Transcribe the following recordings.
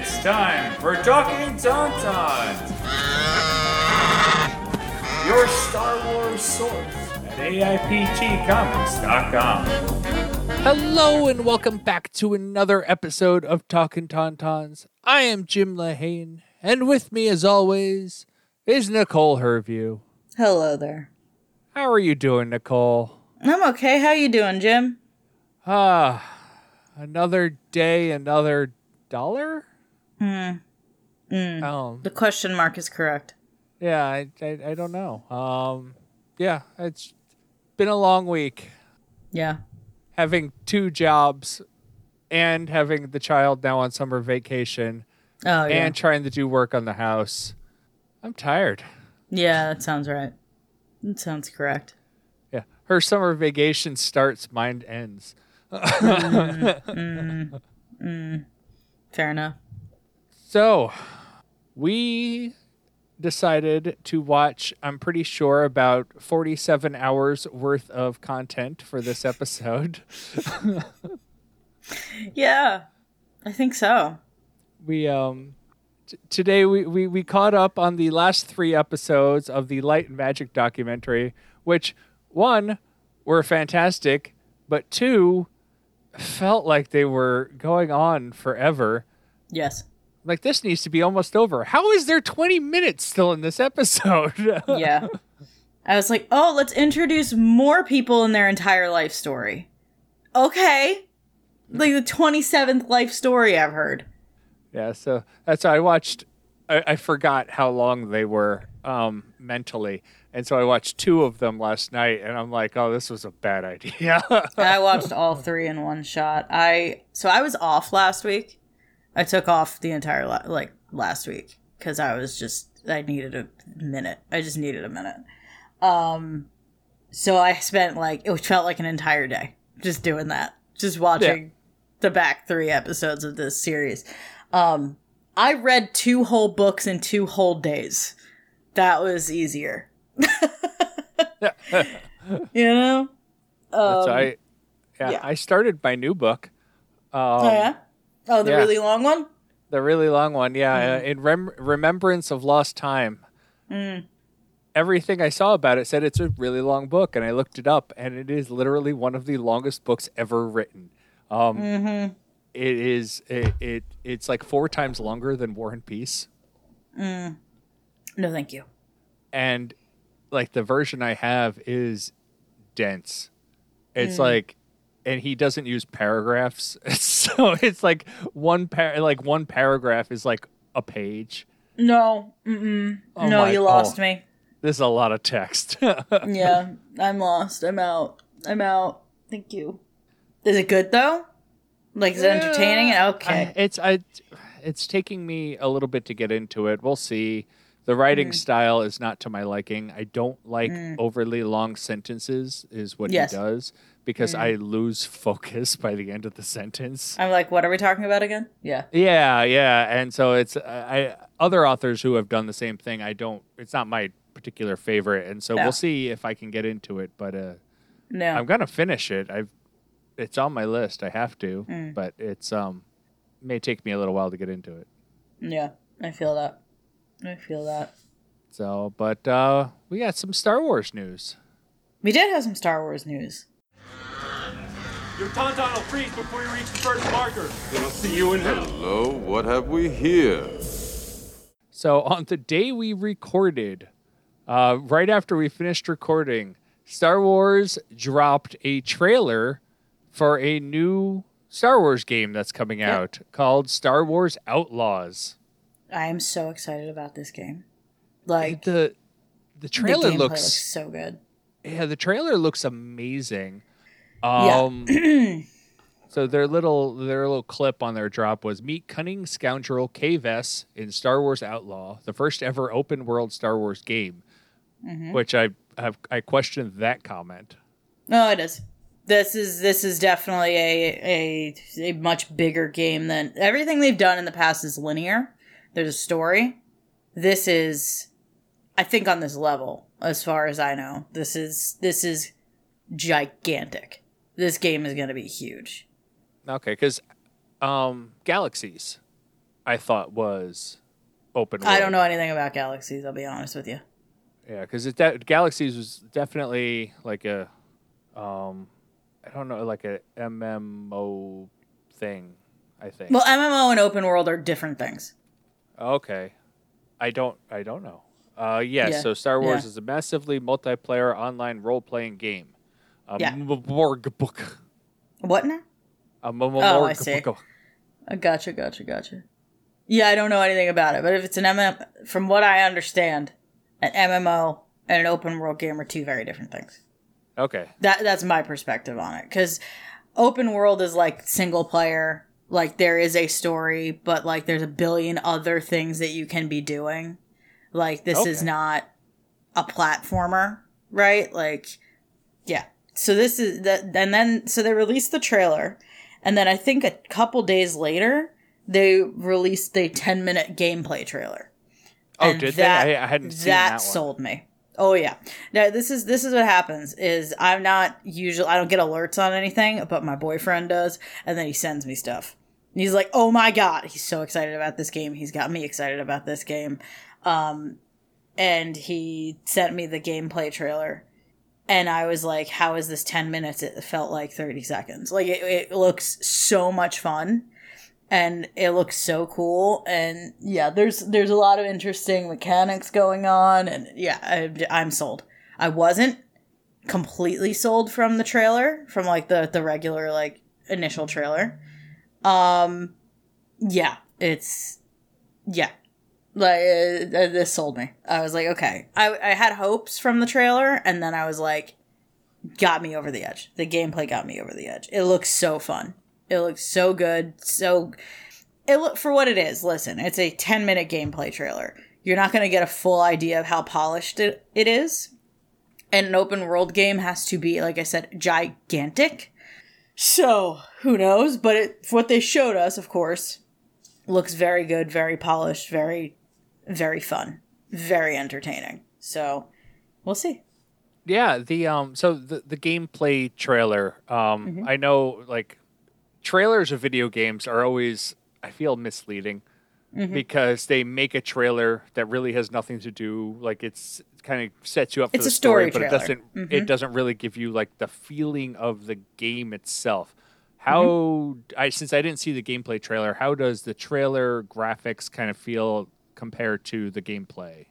It's time for Talking Tauntauns, your Star Wars source at AIPTcomics.com. Hello and welcome back to another episode of Talking Tauntauns. I am Jim Lehane, and with me, as always, is Nicole Herviou. Hello there. How are you doing, Nicole? I'm okay. How you doing, Jim? Ah, another day, another dollar. Hmm. Um, The question mark is correct. yeah, I, I, I don't know. Um, yeah, it's been a long week. Yeah. Having two jobs, and having the child now on summer vacation, Oh yeah. and trying to do work on the house. I'm tired. yeah, that sounds right. That sounds correct. Yeah, her summer vacation starts, mine ends. Fair enough. So, we decided to watch, I'm pretty sure, about 47 hours worth of content for this episode. Yeah. I think so. we, um, t- today we, we, we caught up on the last three episodes of the Light and Magic documentary, which, one, were fantastic, but two, felt like they were going on forever. Yes. Like this needs to be almost over. How is there 20 minutes still in this episode? Yeah. I was like, oh, let's introduce more people in their entire life story. Okay. Like the 27th life story I've heard. yeah, so that's why I watched I, I forgot how long they were um mentally. And so I watched two of them last night and I'm like, oh, this was a bad idea. I watched all three in one shot. I so I was off last week. I took off the entire la- like last week because I was just I needed a minute. I just needed a minute. Um, so I spent like it felt like an entire day just doing that, just watching the back three episodes of this series. Um, I read two whole books in two whole days. That was easier. you know. That's Um, I yeah, yeah. I started my new book. Um, Oh yeah. Oh, the yeah. really long one. The really long one, yeah. Mm. Uh, in rem- remembrance of lost time. Mm. Everything I saw about it said it's a really long book, and I looked it up, and it is literally one of the longest books ever written. Um, Mm-hmm. it is it, it it's like four times longer than War and Peace, No, thank you. and like the version I have is dense. It's Mm. like, and he doesn't use paragraphs, so it's like one par like one paragraph is like a page. No, mm-mm. Oh no, my- you lost oh. me. This is a lot of text. Yeah, I'm lost. I'm out. I'm out. Thank you. Is it good though? Like, is it entertaining? Okay. I- it's I, it's taking me a little bit to get into it. We'll see. The writing mm. style is not to my liking. I don't like mm. overly long sentences. Is what Yes. he does because I lose focus by the end of the sentence. I'm like, what are we talking about again? Yeah. Yeah, yeah, and so it's I other authors who have done the same thing. I don't. It's not my particular favorite, and so Yeah. we'll see if I can get into it. But uh, No. I'm gonna finish it. I've it's on my list. I have to, Mm. but it's um may take me a little while to get into it. yeah, I feel that. I feel that. So, but uh we got some Star Wars news. We did have some Star Wars news. Your tauntaun will freeze before you reach the first marker. Then I'll see you in hell. Hello, what have we here? So on the day we recorded, uh, right after we finished recording, Star Wars dropped a trailer for a new Star Wars game that's coming out called Star Wars Outlaws. I am so excited about this game. Like The the the trailer gameplay looks looks so good. yeah, the trailer looks amazing. Yeah. Um So their little their little clip on their drop was meet cunning scoundrel Vess in Star Wars Outlaw, the first ever open world Star Wars game. Mm-hmm. Which I have I questioned that comment. No, it is. This is this is definitely a a a much bigger game than everything they've done in the past is linear. There's a story. This is I think on this level, as far as I know. This is this is gigantic. This game is gonna be huge. Okay, because um, Galaxies, I thought was open. I don't know anything about Galaxies. I'll be honest with you. Yeah, because it de- Galaxies was definitely like a, um, I don't know, like a MMO thing. I think. Well, MMO and open world are different things. okay, I don't. I don't know. Uh, yes. Yeah, So Star Wars yeah. is a massively multiplayer online role playing game. A Yeah. Morg book. What now? A mo- Oh, I morg see. book. Gotcha, gotcha, gotcha. Yeah, I don't know anything about it, but if it's an MM, from what I understand, an MMO and an open world game are two very different things. Okay. That that's my perspective on it because open world is like single player, like there is a story, but like there's a billion other things that you can be doing. Like this is not a platformer, right? Like, yeah. So this is that, and then so they released the trailer, and then I think a couple days later they released a ten minute gameplay trailer. Oh, And did that- they? I, I hadn't seen that that sold me. Oh yeah. Now this is this is what happens is I'm not usually I don't get alerts on anything, but my boyfriend does, and then he sends me stuff. And he's like, "Oh my god, he's so excited about this game. He's got me excited about this game." Um and he sent me the gameplay trailer. And I was like, "How is this 10 minutes? It felt like 30 seconds. Like it, it looks so much fun." and it looks so cool and yeah there's there's a lot of interesting mechanics going on and yeah I, i'm sold i wasn't completely sold from the trailer from like the the regular like initial trailer um yeah it's yeah like uh, this sold me i was like okay i i had hopes from the trailer and then i was like got me over the edge the gameplay got me over the edge it looks so fun it looks so good. So it look for what it is. Listen, it's a 10 minute gameplay trailer. You're not going to get a full idea of how polished it, it is. And an open world game has to be, like I said, gigantic. So who knows? But it, what they showed us, of course, looks very good, very polished, very, very fun, very entertaining. So we'll see. Yeah, the um so the the gameplay trailer, um Mm-hmm. I know like trailers of video games are always I feel misleading Mm-hmm. because they make a trailer that really has nothing to do like it's it kind of sets you up for It's the a story but it trailer. Mm-hmm. doesn't it doesn't really give you like the feeling of the game itself. How Mm-hmm. I since I didn't see the gameplay trailer, how does the trailer graphics kind of feel compared to the gameplay?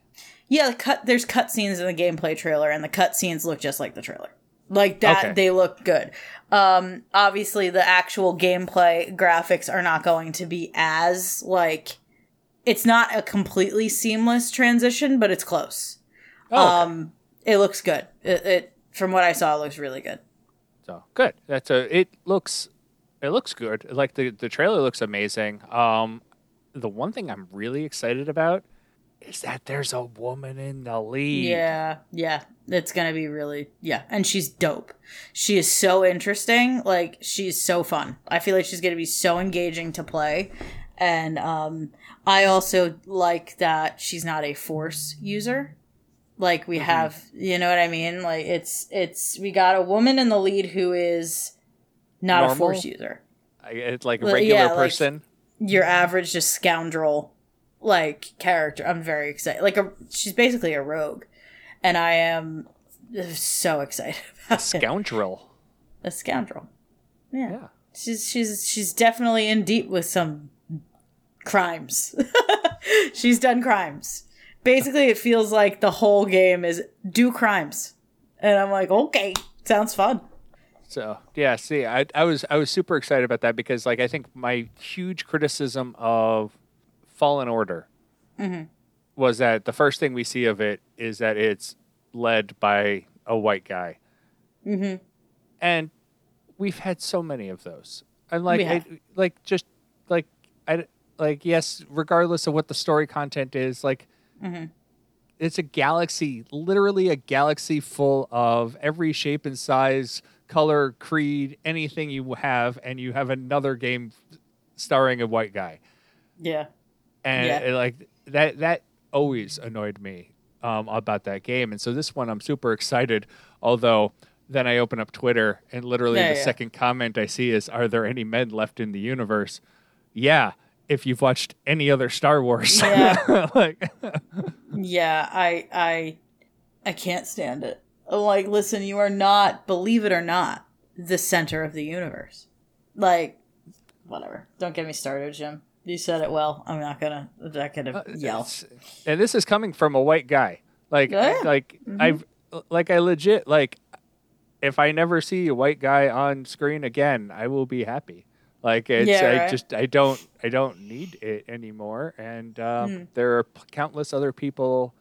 Yeah, the cut. There's cutscenes in the gameplay trailer, and the cutscenes look just like the trailer. Like that, Okay. they look good. Um, obviously, the actual gameplay graphics are not going to be as like. It's not a completely seamless transition, but it's close. Oh, okay. Um, it looks good. It, it from what I saw, it looks really good. So good. That's a. It looks. It looks good. Like the the trailer looks amazing. Um, the one thing I'm really excited about is that there's a woman in the lead. Yeah, yeah. It's gonna be really yeah, and she's dope. She is so interesting. Like she's so fun. I feel like she's gonna be so engaging to play, and um, I also like that she's not a force user. Like we have, you know what I mean? Like it's it's we got a woman in the lead who is not a force user. It's like a regular yeah, like- person. Your average just scoundrel like character. I'm very excited. Like a she's basically a rogue, and I am so excited about it. Scoundrel. A scoundrel. Yeah. Yeah. She's she's she's definitely in deep with some crimes. she's done crimes. Basically, it feels like the whole game is do crimes, and I'm like, okay, sounds fun. So yeah, see, I I was I was super excited about that because like I think my huge criticism of Fallen Order Mm-hmm. was that the first thing we see of it is that it's led by a white guy, mm-hmm. and we've had so many of those. And like I, like just like I like yes, regardless of what the story content is, like Mm-hmm. it's a galaxy, literally a galaxy full of every shape and size, color, creed, anything you have, and you have another game starring a white guy, Yeah. and Yeah. it, like that that always annoyed me um, about that game, and so this one I'm super excited. Although then I open up Twitter and literally Yeah, the yeah. second comment I see is, "Are there any men left in the universe?" Yeah, if you've watched any other Star Wars. Yeah. like Yeah, I I I can't stand it. Like, listen, you are not, believe it or not, the center of the universe. Like, whatever. Don't get me started, Jim. You said it well. I'm not gonna I'm not gonna yell. And this is coming from a white guy. Like Yeah. Mm-hmm. like I've like I legit like if I never see a white guy on screen again, I will be happy. Like it's Yeah, I just I don't I don't need it anymore. And um, Hmm. there are p- countless other people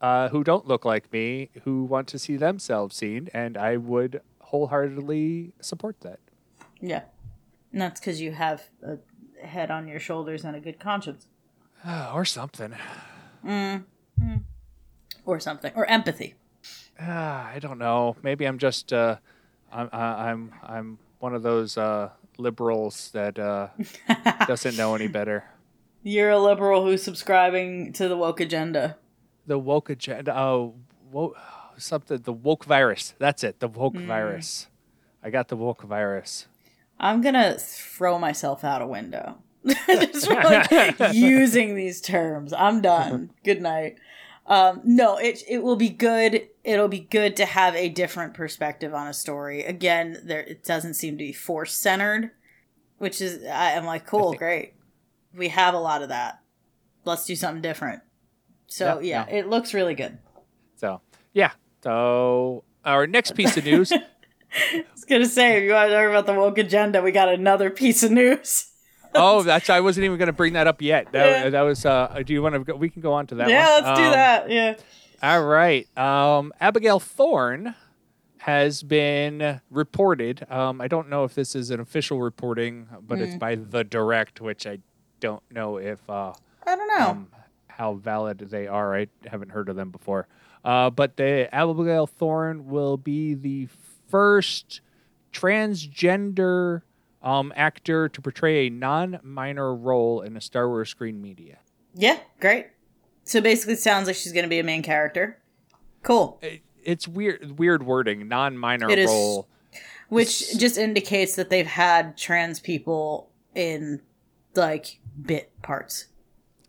uh, who don't look like me who want to see themselves seen, and I would wholeheartedly support that. Yeah. And that's because you have a head on your shoulders and a good conscience. or something. Or something. Or empathy. Ah, I don't know. Maybe I'm just uh, I'm I'm I'm one of those uh, liberals that uh, doesn't know any better. You're a liberal who's subscribing to the woke agenda. The woke agenda. Oh, wo- something. The woke virus. That's it. The woke virus. I got the woke virus. I'm gonna throw myself out a window. Just like, using these terms. I'm done. Good night. Um, no, it it will be good. It'll be good to have a different perspective on a story. Again, there it doesn't seem to be force centered, which is I, I'm like, cool, think- great. We have a lot of that. Let's do something different. So Yeah, yeah, it looks really good. So yeah. So our next piece of news. I was gonna say, if you want to talk about the woke agenda, we got another piece of news. oh, that's I wasn't even going to bring that up yet. That, Yeah. that was. Uh, do you want to? go We can go on to that. yeah, one. let's do Um, that. Yeah. All right. Um, Abigail Thorne has been reported. Um, I don't know if this is an official reporting, but Hmm. it's by the direct, which I don't know if uh, I don't know. um, how valid they are. I haven't heard of them before. Uh, but the Abigail Thorne will be the first transgender um, actor to portray a non-minor role in a Star Wars screen media. Yeah, great. So basically, it sounds like she's going to be a main character. Cool. It- it's weird, weird wording. Non-minor It is- role. Which just indicates that they've had trans people in like bit parts.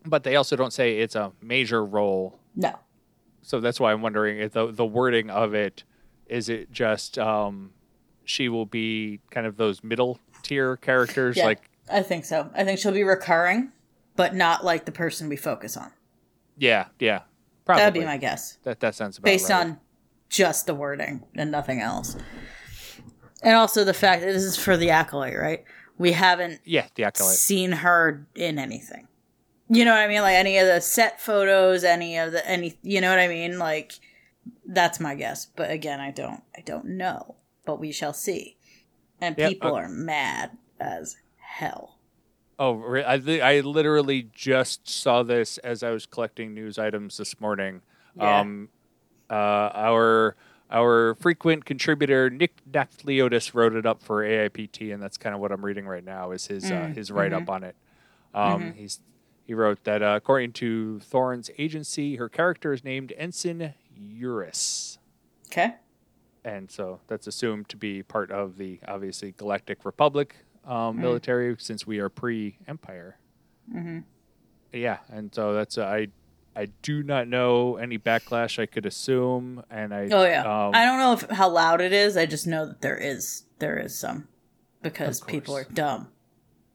But they also don't say it's a major role. No. So that's why I'm wondering if the the wording of it is it just um, she will be kind of those middle tier characters Yeah, like I think so. I think she'll be recurring, but not like the person we focus on. yeah yeah probably That'd be my guess. that that sounds about based right. on just the wording and nothing else. And also the fact that this is for the acolyte, right? We haven't yeah the acolyte seen her in anything. You know what I mean? Like any of the set photos, any of the any you know what I mean? Like that's my guess. But again, I don't I don't know. But we shall see. And Yep, people uh, are mad as hell. oh I I literally just saw this as I was collecting news items this morning. Yeah. Um, uh, our our frequent contributor Nick Nafliotis wrote it up for AIPT, and that's kind of what I'm reading right now is his uh, his write up on it. Um, He's he wrote that uh, according to Thorne's agency, her character is named Ensign Eurus, Okay? and so that's assumed to be part of the obviously Galactic Republic um, military since we are pre-Empire. Mm-hmm. Yeah, and so that's uh, I. I do not know any backlash I could assume, and I Oh yeah. um, I don't know if how loud it is. I just know that there is there is some because people are dumb.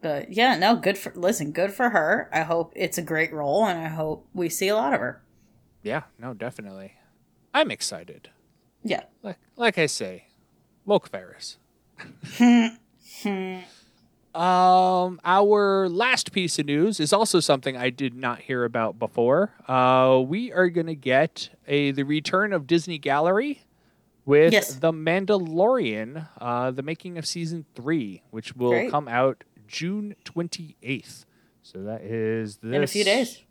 But yeah, no, good for listen, good for her. I hope it's a great role and I hope we see a lot of her. Yeah, no, definitely. I'm excited. Yeah. Like like I say, woke virus. um, our last piece of news is also something I did not hear about before. Uh, we are gonna get a the return of Disney Gallery with Yes. the Mandalorian, uh, the making of season three, which will Great. come out June twenty eighth. So that is this, In a few days.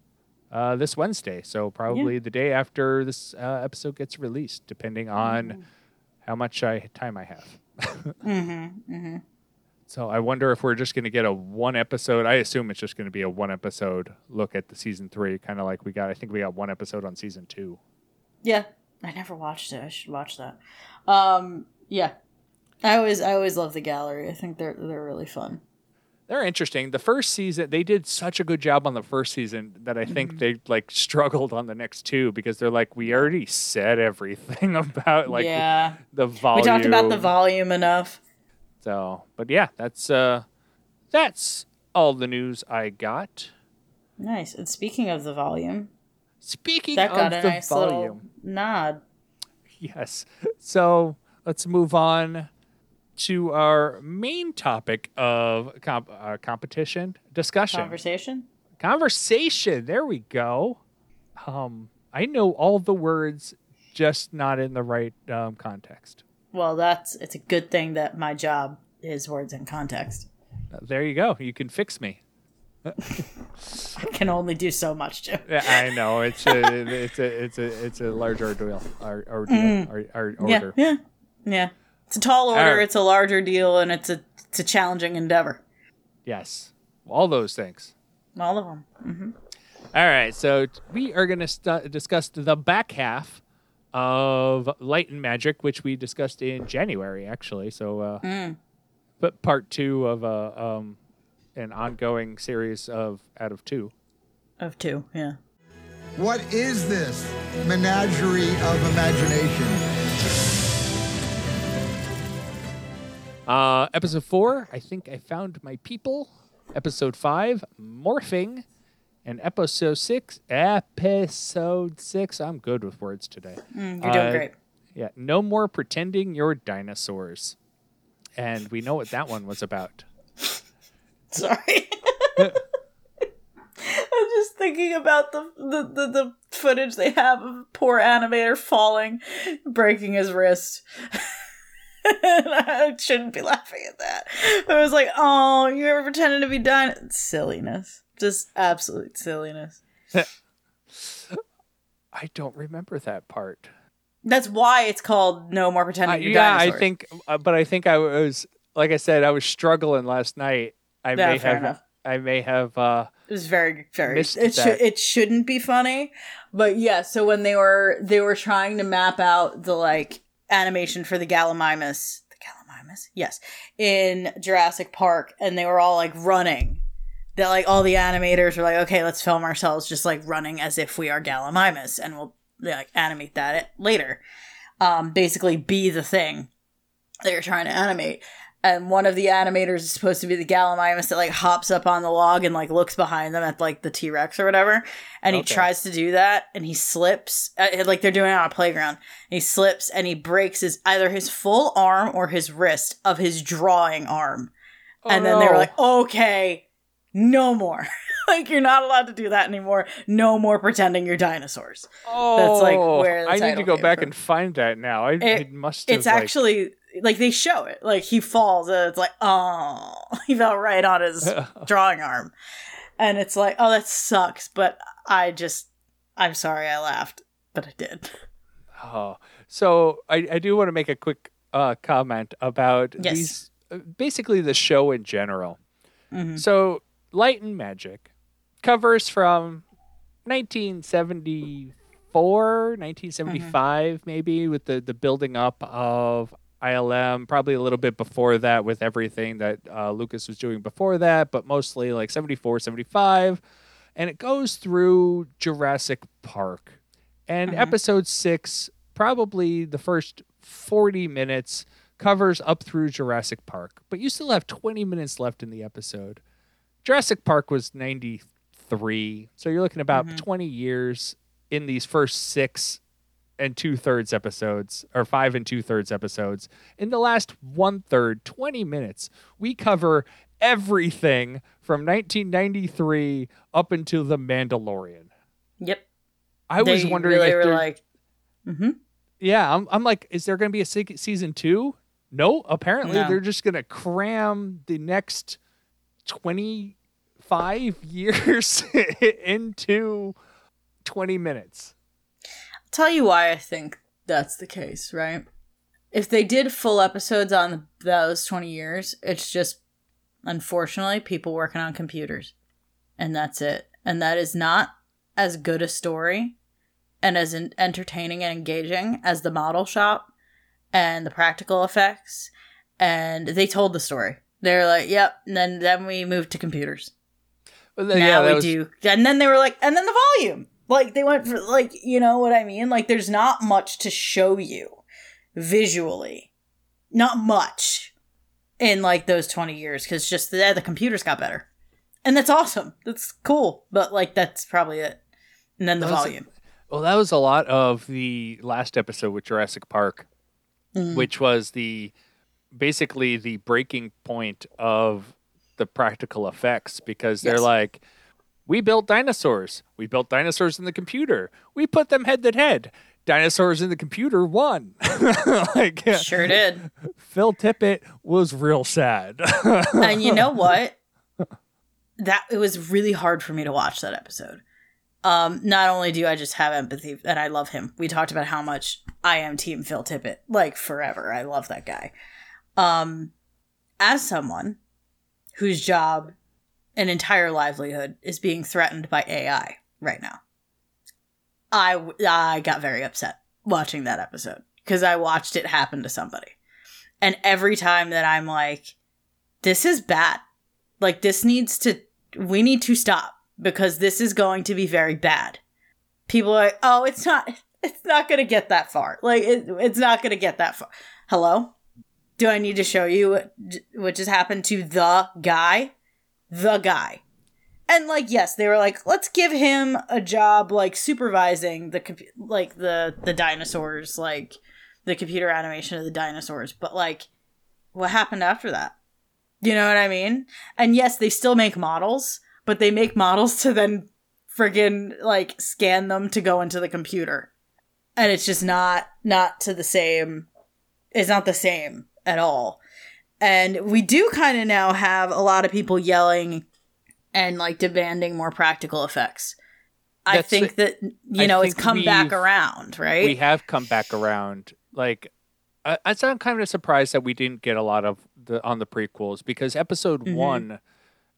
uh, this Wednesday. So probably the day after this uh, episode gets released, depending on Mm-hmm. how much I, time I have. mm-hmm, So I wonder if we're just going to get a one episode. I assume it's just going to be a one episode look at the season three, kind of like we got. I think we got one episode on season two. Yeah. I never watched it. I should watch that. Um yeah. I always I always love the gallery. I think they're they're really fun. They're interesting. The first season, they did such a good job on the first season that I think they like struggled on the next two because they're like, we already said everything about like yeah. the We volume. We talked about the volume enough. So, but yeah, that's uh, that's all the news I got. Nice. And speaking of the volume, Speaking that got of a the nice volume, nod. yes. So let's move on to our main topic of comp- uh, competition discussion. Conversation? conversation there we go um i know all the words just not in the right um, context Well, that's it's a good thing that my job is words in context. Uh, there you go you can fix me I can only do so much, Jim. Yeah, i know it's a it's a it's a it's a large ordeal or, ordeal or, or Yeah, order yeah, yeah. It's a tall order. right. It's a larger deal, and it's a it's a challenging endeavor. yes all those things All of them. all right so we are going to st- discuss the back half of light and magic which we discussed in january actually so uh but part two of a um an ongoing series of out of two Of two, yeah. What is this menagerie of imagination? Uh, episode four, I think I found my people. Episode five, morphing, and episode six, episode six. I'm good with words today. Mm, You're doing Uh, great. Yeah, no more pretending you're dinosaurs, and we know what that one was about. Sorry. I'm just thinking about the, the, the, the footage they have of poor animator falling, breaking his wrist. and I shouldn't be laughing at that. I was like, oh, you ever pretended to be dying? Silliness. Just absolute silliness. I don't remember that part. That's why it's called No More Pretending Uh, yeah, I think, uh, but I think I was, like I said, I was struggling last night. I Yeah, may fair have, enough. I may have. uh It was very, very. It should. It shouldn't be funny, but yeah. So when they were they were trying to map out the like animation for the Gallimimus, the Gallimimus, yes, in Jurassic Park, and they were all like running. That like all the animators were like, okay, let's film ourselves just like running as if we are Gallimimus, and we'll like animate that later. Um, basically, be the thing that you're trying to animate. And one of the animators is supposed to be the Gallimimus that like hops up on the log and like looks behind them at like the T Rex or whatever. And he tries to do that and he slips. Uh, like they're doing it on a playground. He slips and he breaks his either his full arm or his wrist of his drawing arm. and then they were like, okay, no more. like you're not allowed to do that anymore. No more pretending you're dinosaurs. Oh, That's, like, where the I need to go back from. and find that now. I, I It- must it's like- actually like they show it like he falls and it's like oh he fell right on his drawing arm and it's like oh that sucks but i just i'm sorry i laughed but i did Oh, so I, I do want to make a quick uh, comment about Yes. these, uh, basically the show in general. Mhm. So, Light and Magic covers from 1974, 1975, maybe, with the, the building up of ILM, probably a little bit before that with everything that uh, Lucas was doing before that, but mostly like 74, 75. And it goes through Jurassic Park. And episode six, probably the first 40 minutes, covers up through Jurassic Park. But you still have 20 minutes left in the episode. Jurassic Park was 93. So you're looking about 20 years in these first six and two thirds episodes, or five and two thirds episodes. In the last one third, 20 minutes, we cover everything from 1993 up until The Mandalorian. yep I was wondering really if were like mm-hmm. yeah, I'm, I'm like, is there going to be a se- season two? No, apparently No. they're just going to cram the next 25 years into 20 minutes. I'll tell you why i think that's the case right? If they did full episodes on those 20 years it's just unfortunately people working on computers. And that's it. And that is not as good a story and as entertaining and engaging as the model shop and the practical effects. And they told the story They're like, yep. And then then we moved to computers. But now yeah, we was- do. And then they were like, and then the volume. Like they went for like you know what I mean. Like there's not much to show you visually, not much in like those twenty years because just the the computers got better, and that's awesome. That's cool. But like that's probably it. And then the That volume. Well, that was a lot of the last episode with Jurassic Park, Mhm. which was the basically the breaking point of the practical effects because they're Yes. like, we built dinosaurs. We built dinosaurs in the computer. We put them head to head. Dinosaurs in the computer won. like Sure did. Phil Tippett was real sad. and you know what? That it was really hard for me to watch that episode. Um, not only do I just have empathy and I love him. We talked about how much I am team Phil Tippett, like forever. I love that guy. Um, as someone whose job and entire livelihood is being threatened by AI right now, I I got very upset watching that episode because I watched it happen to somebody. And every time that I'm like, this is bad. Like this needs to we need to stop because this is going to be very bad. People are like, "Oh, it's not it's not going to get that far." Like it, it's not going to get that far. Hello? Do I need to show you what, just happened to the guy? The guy. And like yes, they were like, "Let's give him a job like supervising the like the the dinosaurs like the computer animation of the dinosaurs." But like what happened after that? You know what I mean? And yes, they still make models, but they make models to then friggin' like scan them to go into the computer. And it's just not not to the same it's not the same at all. And we do kind of now have a lot of people yelling and like demanding more practical effects. I That's- think that you I know it's come back around, right? we have come back around. Like, I, I- I'm kind of surprised that we didn't get a lot of the on the prequels because Episode Mhm. One,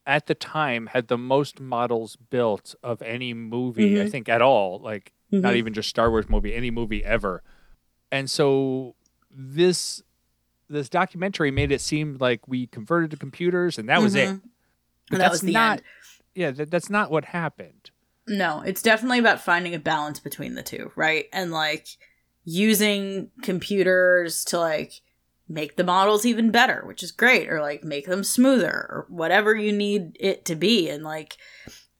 at the time, had the most models built of any movie I Mhm. think at all. Like, not Mhm. even just Star Wars movie, any movie ever. And so this this documentary made it seem like we converted to computers and that was it. Mhm. But that that's was the not. end. Yeah, that, that's not what happened. No, it's definitely about finding a balance between the two, right? And like using computers to like make the models even better, which is great, or like make them smoother or whatever you need it to be. And like,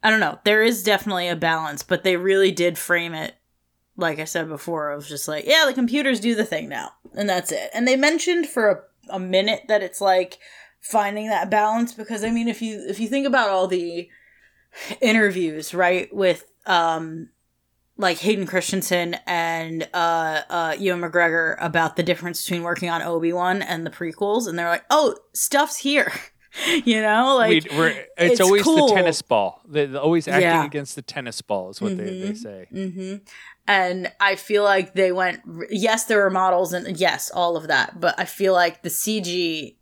I don't know, there is definitely a balance, but they really did frame it, like I said before, of just like, yeah, the computers do the thing now, and that's it. And they mentioned for a, a minute that it's like finding that balance because I mean, if you if you think about all the interviews, right, with um like Hayden Christensen and uh uh Ewan McGregor about the difference between working on Obi-Wan and the prequels and they're like, "Oh, stuff's here." you know, like it's, it's always cool. the tennis ball. They're always acting Yeah. against the tennis ball, is what they, they Mhm. say. hmm And I feel like they went. Yes, there were models, and yes, all of that. But I feel like the CG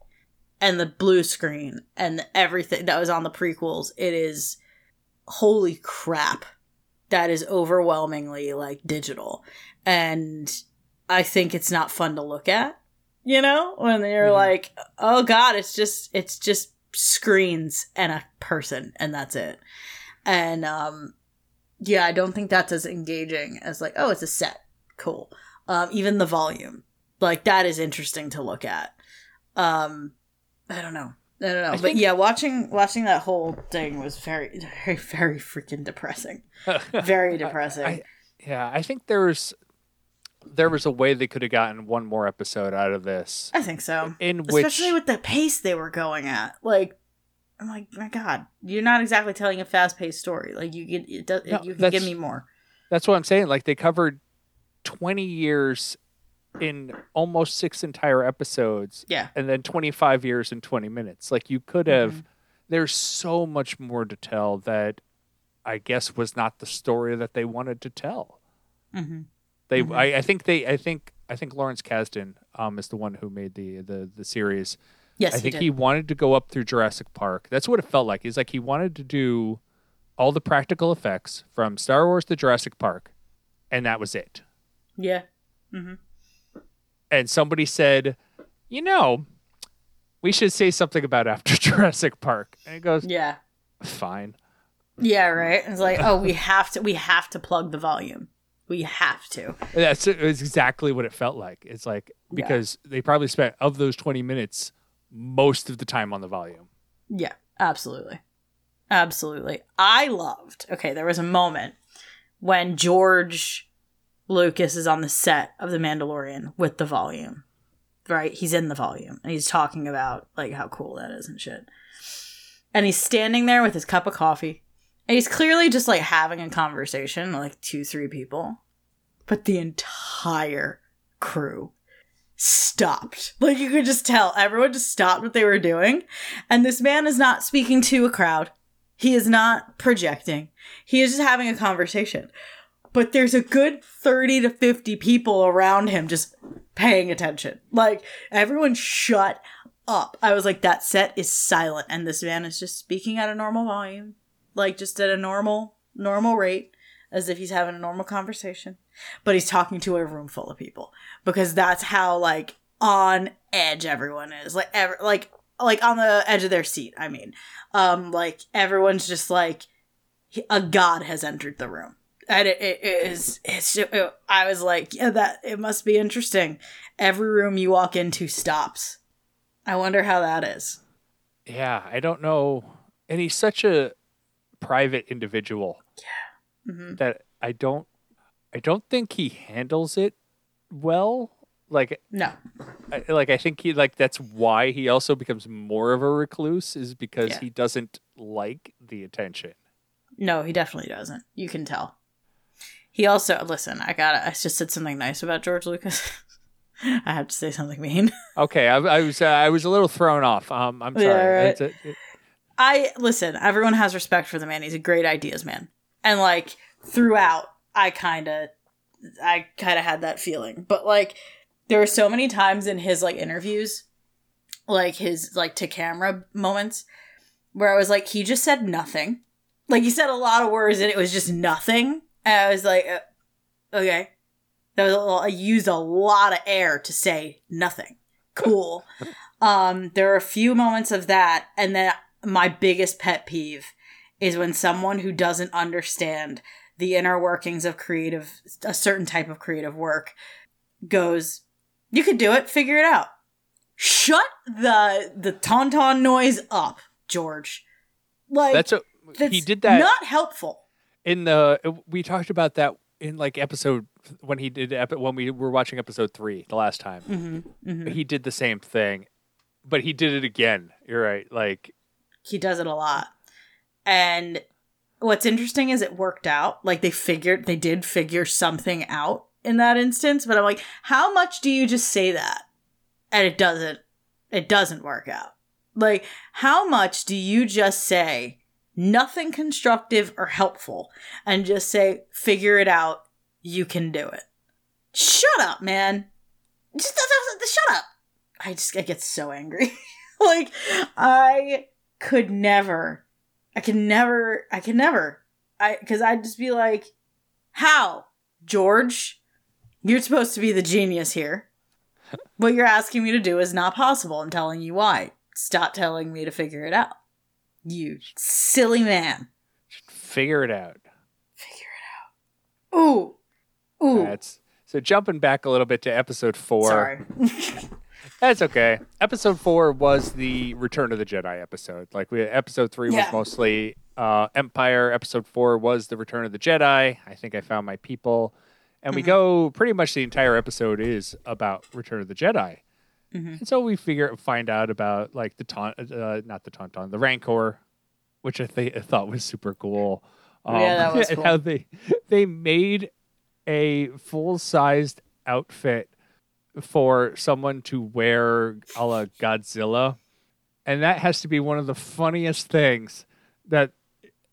and the blue screen and everything that was on the prequels, it is holy crap. That is overwhelmingly like digital, and I think it's not fun to look at. You know, when you're Mhm. like, oh god, it's just it's just screens and a person, and that's it. And um, yeah, I don't think that's as engaging as like, oh, it's a set. Cool. Um, even the volume. Like that is interesting to look at. Um I don't know. I don't know. I but think- yeah, watching watching that whole thing was very very very freaking depressing. Very depressing. I, yeah, I think there was there was a way they could have gotten one more episode out of this, I think so. in which Especially with the pace they were going at. Like I'm like, my God, you're not exactly telling a fast paced story. Like you get it does, No, you can give me more. that's what I'm saying. Like they covered twenty years in almost six entire episodes, Yeah. and then twenty five years in twenty minutes. Like you could have. Mm-hmm. There's so much more to tell that I guess was not the story that they wanted to tell. hmm They, Mhm. I, I think they, I think, I think Lawrence Kasdan um, is the one who made the the the series. Yes, I he think did. he wanted to go up through Jurassic Park. That's what it felt like. He's like he wanted to do all the practical effects from Star Wars to Jurassic Park, and that was it. yeah. Mhm. And somebody said, you know, we should say something about after Jurassic Park. And he goes, Yeah. fine. Yeah, right. It's like, oh, we have to we have to plug the volume. We have to. That's it's exactly what it felt like. It's like Yeah. because they probably spent of those 20 minutes most of the time on the volume. Yeah, absolutely. Absolutely. I loved. Okay, there was a moment when George Lucas is on the set of The Mandalorian with the volume. Right? He's in the volume and he's talking about like how cool that is and shit. And he's standing there with his cup of coffee. And he's clearly just like having a conversation, like two, three people. But the entire crew stopped. Like you could just tell everyone just stopped what they were doing. And this man is not speaking to a crowd. He is not projecting. He is just having a conversation. But there's a good 30 to 50 people around him just paying attention. Like everyone shut up. I was like, that set is silent. And this man is just speaking at a normal volume. Like just at a normal, normal rate, as if he's having a normal conversation. But he's talking to a room full of people. Because that's how like on edge everyone is. Like ever like like on the edge of their seat, I mean. Um like everyone's just like a god has entered the room. And it, it, is it's ju- it- I was like, yeah, that it must be interesting. Every room you walk into stops. I wonder how that is. Yeah, I don't know. And he's such a private individual. Mhm. That I don't I don't think he handles it well. Like No. I, like I think he like that's why he also becomes more of a recluse is because Yeah. he doesn't like the attention. No, he definitely doesn't. You can tell. He also listen, I gotta I just said something nice about George Lucas. I have to say something mean. Okay, I, I was uh, I was a little thrown off. Um, I'm sorry. Yeah, right. A- it- I listen, everyone has respect for the man. He's a great ideas man. And like throughout, I kind of I kind of had that feeling. But like there were so many times in his like interviews, like his like to camera moments where I was like he just said nothing. Like he said a lot of words and it was just nothing. And I was like uh, okay. That was a little, I used a lot of air to say nothing. Cool. um, there are a few moments of that, and then my biggest pet peeve is when someone who doesn't understand the inner workings of creative, a certain type of creative work, goes, "You could do it. Figure it out." Shut the the tauntaun noise up, George. Like that's a that's he did that Not helpful. in the we talked about that in like episode when he did epi- when we were watching episode three the last time. Mm-hmm. He did the same thing, but he did it again. You're right. Like he does it a lot and what's interesting is it worked out. Like they figured they did figure something out in that instance but i'm like how much do you just say that and it doesn't it doesn't work out? Like how much do you just say nothing constructive or helpful and just say figure it out you can do it? Shut up man. Just shut up. I just i get so angry. Like i could never i could never i could never. I because i'd just be like how george? You're supposed to be the genius here. What you're asking me to do is not possible. I'm telling you why. Stop telling me to figure it out. You silly man. Figure it out. figure it out. ooh. Ooh. That's so jumping back a little bit to episode four. sorry That's okay. Episode four was the Return of the Jedi episode. Like we episode three Yeah. was mostly uh, Empire. Episode four was the Return of the Jedi. I think I found my people, and we Mm-hmm. go pretty much the entire episode is about Return of the Jedi. Mhm. And so we figure find out about like the taunt, uh, not the tauntaun, the Rancor, which I, th- I thought was super cool. Um, Yeah, that was cool. How they they made a full sized outfit for someone to wear a la Godzilla, and that has to be one of the funniest things that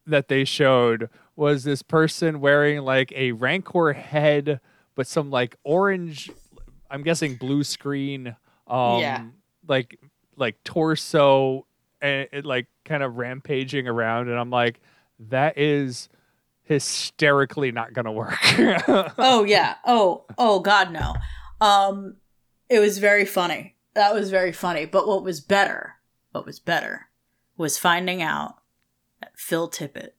that they showed was this person wearing like a Rancor head, but some like orange, I'm guessing blue screen, um, Yeah. like like torso, and it like kind of rampaging around, and I'm like, that is hysterically not gonna work. oh yeah oh oh god no um it was very funny that was very funny. But what was better, what was better, was finding out that Phil Tippett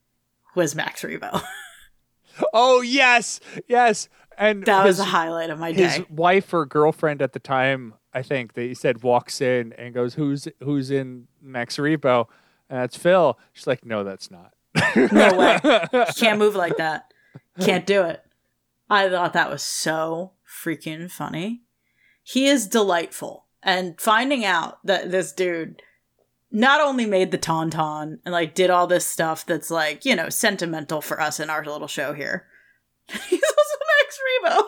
was Max Rebo. Oh yes, yes. And that was his- the highlight of my day. his wife or girlfriend at the time, I think they said walks in and goes, "Who's who's in Max Rebo?" And that's Phil. She's like, "No, that's not." No way. She can't move like that. Can't do it. I thought that was so freaking funny. He is delightful. And finding out that this dude not only made the tauntaun and like did all this stuff that's like, you know, sentimental for us in our little show here. He's also Max Rebo.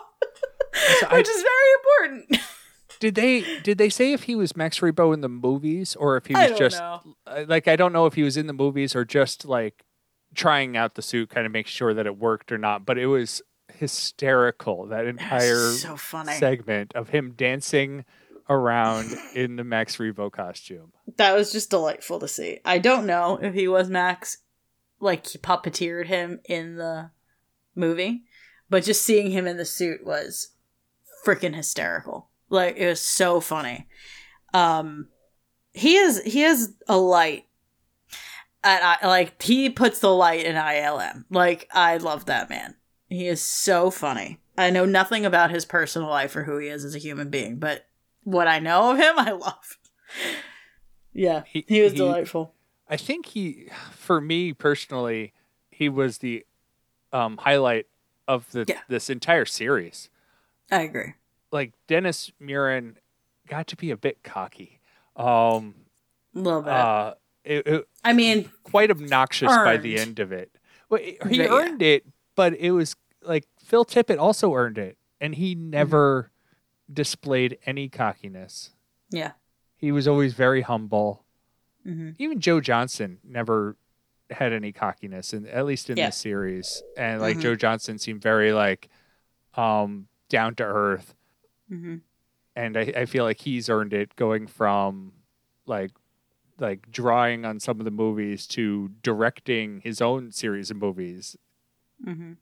So I- which is very important. Did they did they say if he was Max Rebo in the movies or if he was I don't just know. uh, like I don't know if he was in the movies or just like trying out the suit, kind of make sure that it worked or not. But it was hysterical that entire so funny. segment of him dancing around in the Max Rebo costume. That was just delightful to see. I don't know if he was Max, like he puppeteered him in the movie, but just seeing him in the suit was freaking hysterical. Like it was so funny. Um, he is he is a light. And I like he puts the light in ILM. Like I love that man. He is so funny. I know nothing about his personal life or who he is as a human being, but what I know of him, I love. Yeah, He- he, was he- delightful. I think he, for me personally, he was the um, highlight of the Yeah. this entire series. I agree. Like Dennis Muren got to be a bit cocky. Um, A little bit. uh, it, it, I mean, quite obnoxious by the end of it. Well, he Yeah, yeah. earned it, but it was like Phil Tippett also earned it, and he Mm-hmm. never displayed any cockiness. yeah. He was always very humble. hmm Even Joe Johnston never had any cockiness, in, at least in Yeah. this series. And like Mhm. Joe Johnston seemed very like um, down to earth, hmm and I, I feel like he's earned it going from like like drawing on some of the movies to directing his own series of movies hmm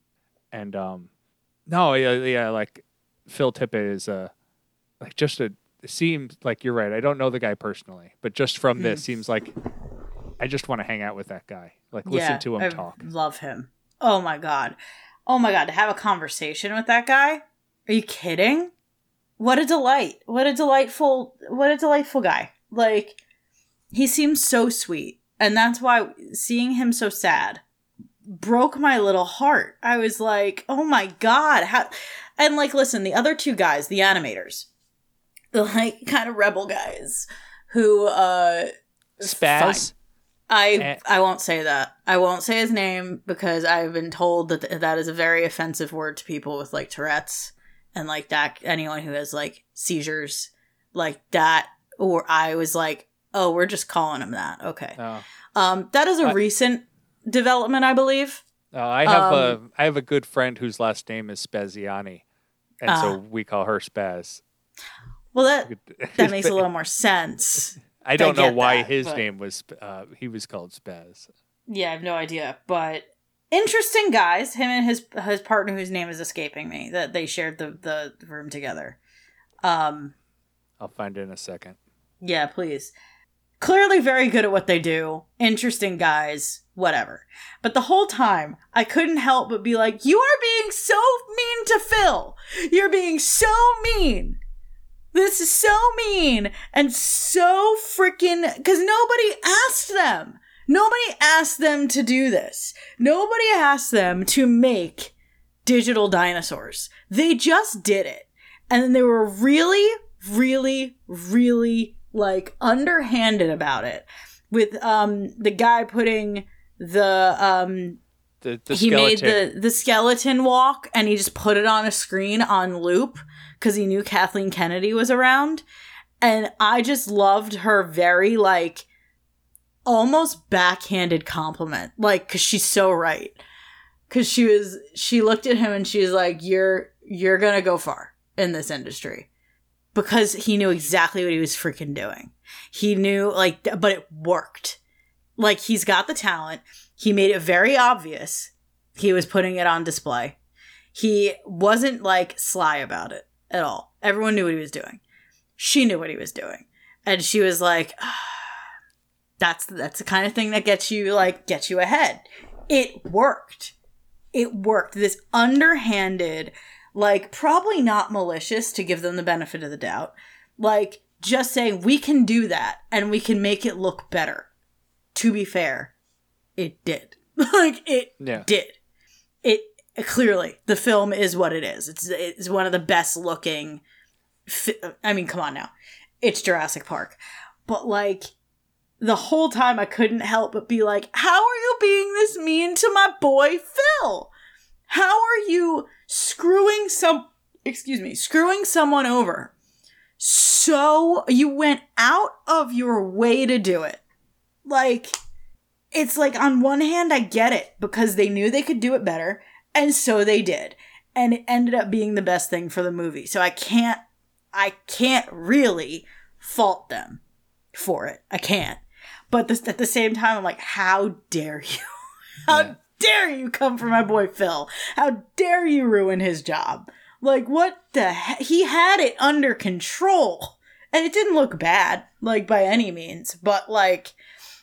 and um no yeah, yeah like phil tippett is a like just a seems like you're right i don't know the guy personally but just from this Mm. seems like i just want to hang out with that guy like listen yeah, to him I talk Love him. Oh my god. Oh my god. To have a conversation with that guy? Are you kidding? What a delight. What a delightful. What a delightful guy. Like he seems so sweet, and that's why seeing him so sad broke my little heart. I was like, oh my god, how. And like, listen, the other two guys, the animators, the like kind of rebel guys who uh spaz I Eh. I won't say that. I won't say his name because I've been told that th- that is a very offensive word to people with like Tourette's and like that anyone who has like seizures like that or I was like, "Oh, we're just calling him that." Okay. no, Um that is a I- recent development, I believe. no i have Um, a i have a good friend whose last name is spaziani and Ah. so we call her spaz Well, that that makes a little more sense. i don't know why that, his but- name was uh he was called spaz Yeah, I have no idea, but interesting guys. Him and his his partner, whose name is escaping me, that they shared the the room together. Um, i'll find it in a second yeah, please. Clearly, very good at what they do. Interesting guys, whatever. But the whole time, I couldn't help but be like, "You are being so mean to Phil. You're being so mean." This is so mean and so freaking because nobody asked them. Nobody asked them to do this. Nobody asked them to make digital dinosaurs. They just did it. And then they were really, really, really like underhanded about it. With um the guy putting the um the, the he skeleton made the the skeleton walk and he just put it on a screen on loop because he knew Kathleen Kennedy was around. And I just loved her very like almost backhanded compliment. Like cuz she's so right. Cuz she was she looked at him and she was like you're you're going to go far in this industry. Because he knew exactly what he was freaking doing. He knew like but it worked. Like he's got the talent. He made it very obvious he was putting it on display. He wasn't like sly about it at all. Everyone knew what he was doing. she knew what he was doing. And she was like, "Ah, that's that's the kind of thing that gets you like gets you ahead. It worked. It worked. This underhanded, like probably not malicious to give them the benefit of the doubt. Like just saying we can do that and we can make it look better. To be fair, it did. like it Yeah. did. It clearly the film is what it is. It's it's one of the best looking. Fi- I mean, come on now, it's Jurassic Park, but like the whole time I couldn't help but be like, how are you being this mean to my boy Phil? How are you screwing some excuse me, screwing someone over? So you went out of your way to do it. Like it's like on one hand I get it because they knew they could do it better and so they did. And it ended up being the best thing for the movie. So I can't I can't really fault them for it. I can't. But this, at the same time, I'm like, how dare you? how Yeah. Dare you come for my boy Phil? How dare you ruin his job? Like, what the heck? He had it under control. And it didn't look bad, like, by any means. But, like,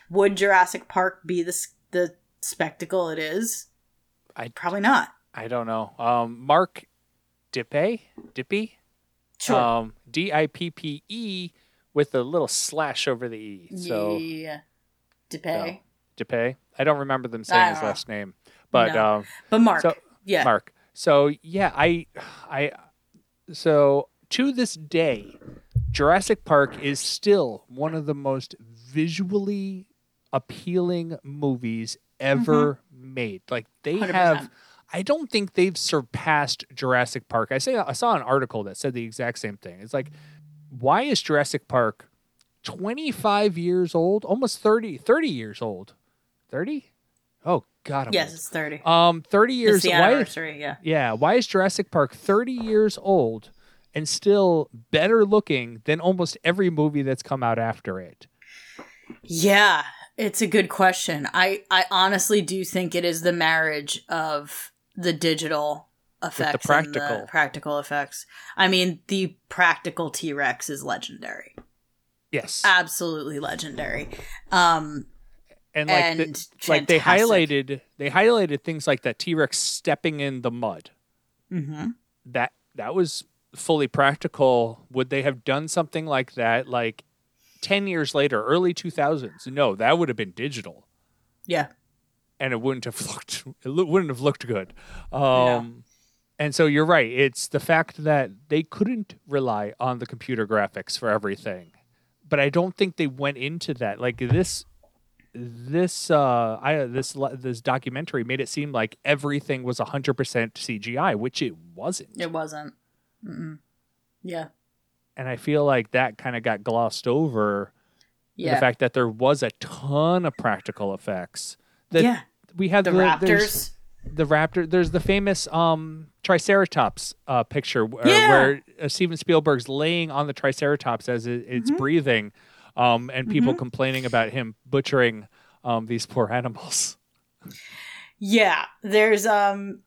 would Jurassic Park be the, the spectacle it is? I- Probably not. I don't know. Um, Mark Dippe, Dippy, Sure. um, D I P P E, with a little slash over the e. So yeah. Depay. I don't remember them saying his know. last name, but No. um, But Mark. So- yeah. Mark. So yeah, I, I, so to this day, Jurassic Park is still one of the most visually appealing movies ever made. Like they 100%. have. I don't think they've surpassed Jurassic Park. I say I saw an article that said the exact same thing. It's like, why is Jurassic Park 25 years old, almost 30, 30 years old? 30? Oh God. I'm Yes, old. it's 30. Um, 30 years. it's the why, anniversary, yeah. yeah. Why is Jurassic Park 30 years old and still better looking than almost every movie that's come out after it? Yeah, it's a good question. I I honestly do think it is the marriage of the digital effects and practical. the practical effects. I mean, the practical T-Rex is legendary. Yes. Absolutely legendary. Um and like, and the, like they highlighted they highlighted things like that T-Rex stepping in the mud. mhm. That that was fully practical. Would they have done something like that like 10 years later, early 2000s? No, that would have been digital. Yeah. and it wouldn't have looked it wouldn't have looked good. Um, And so you're right. It's the fact that they couldn't rely on the computer graphics for everything, but I don't think they went into that like this. This uh, I this this documentary made it seem like everything was 100% CGI, which it wasn't. It wasn't. Mm-mm. Yeah. And I feel like that kind of got glossed over. Yeah. The fact that there was a ton of practical effects. That yeah. we had The the, Raptors. the raptor there's the famous um triceratops uh picture where, Yeah. where uh, steven spielberg's laying on the triceratops as it, it's Mm-hmm. breathing um and people complaining about him butchering um these poor animals Yeah, there's um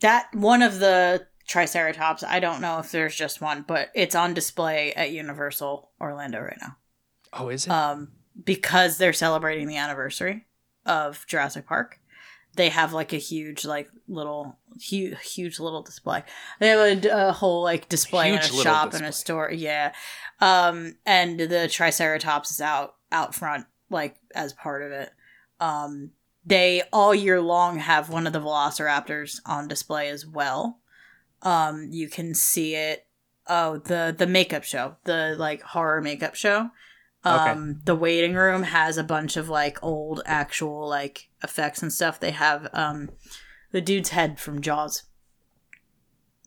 that one of the Triceratops. I don't know if there's just one, but it's on display at Universal Orlando right now. oh is it Um because they're celebrating the anniversary of Jurassic Park. They have like a huge like little huge huge little display. They have a, a whole like display Huge in a shop in display. a store. Yeah. Um and the Triceratops is out out front like as part of it. Um they all year long have one of the velociraptors on display as well. Um you can see it oh the the makeup show, the like horror makeup show. Okay. Um the waiting room has a bunch of like old actual like effects and stuff. They have um the dude's head from Jaws.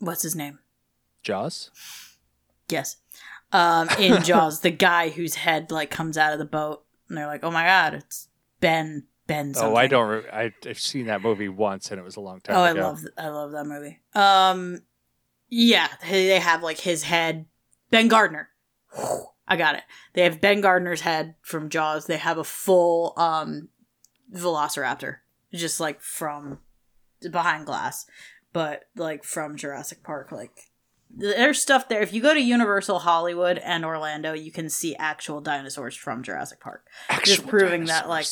What's his name? jaws Yes. Um, in Jaws, the guy whose head like comes out of the boat, and they're like, "Oh my god, it's Ben Ben." oh i don't re- I, i've seen that movie once and it was a long time Oh, I ago love I love that movie. Um, yeah, they have like his head, Ben Gardner. I got it. They have Ben Gardner's head from Jaws. They have a full um Velociraptor, just like from behind glass, but like from Jurassic Park, like There's stuff there. If you go to Universal Hollywood and Orlando, you can see actual dinosaurs from Jurassic Park. Just Actual proving that, like,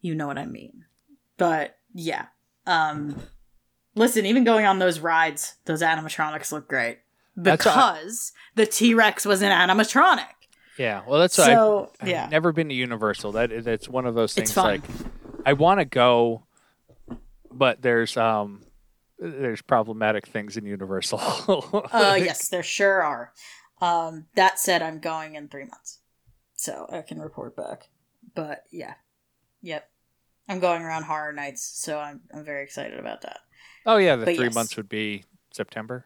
you know what I mean. But yeah. Um listen, even going on those rides, those animatronics look great. Because the T Rex was an animatronic. Yeah, well, that's So, I've, yeah. I've never been to Universal. That that's one of those things. Like, I want to go, but there's um, there's problematic things in Universal. Uh yes, there sure are. Um that said I'm going in three months. So I can report back. But yeah. Yep. I'm going around horror nights, so I'm I'm very excited about that. Oh yeah, the But three yes. months would be September.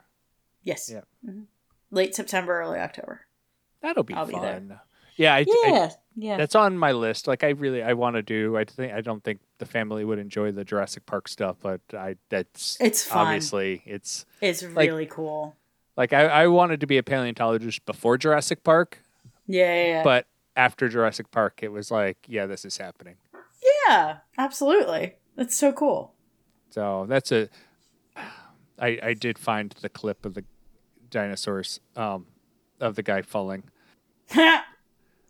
Yes. Yeah. Mhm. Late September, early October. That'll be I'll be there. fun. yeah, I, I- Yeah. yeah. that's on my list. Like I really I want to do. I think I don't think the family would enjoy the Jurassic Park stuff, but I that's It's fun. obviously it's It's like- really cool. like I, I wanted to be a paleontologist before Jurassic Park, Yeah, yeah, yeah. but after Jurassic Park, it was like, yeah, this is happening. yeah, absolutely. That's so cool. So that's a. I I did find the clip of the dinosaurs, um, of the guy falling.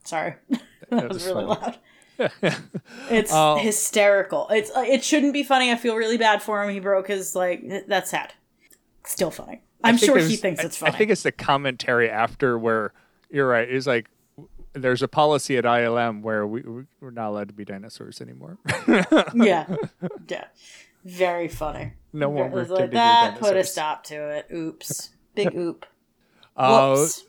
Sorry, that, was, was really funny. loud. It's Oh. hysterical. It's uh, it shouldn't be funny. I feel really bad for him. He broke his like. That's sad. Still funny. I'm sure he thinks I- it's funny. I think it's the commentary after where you're right. It's like there's a policy at ILM where we we- we're not allowed to be dinosaurs anymore. yeah, yeah, very funny. no one like that. Put a stop to it. Oops. Big oop. Uh, so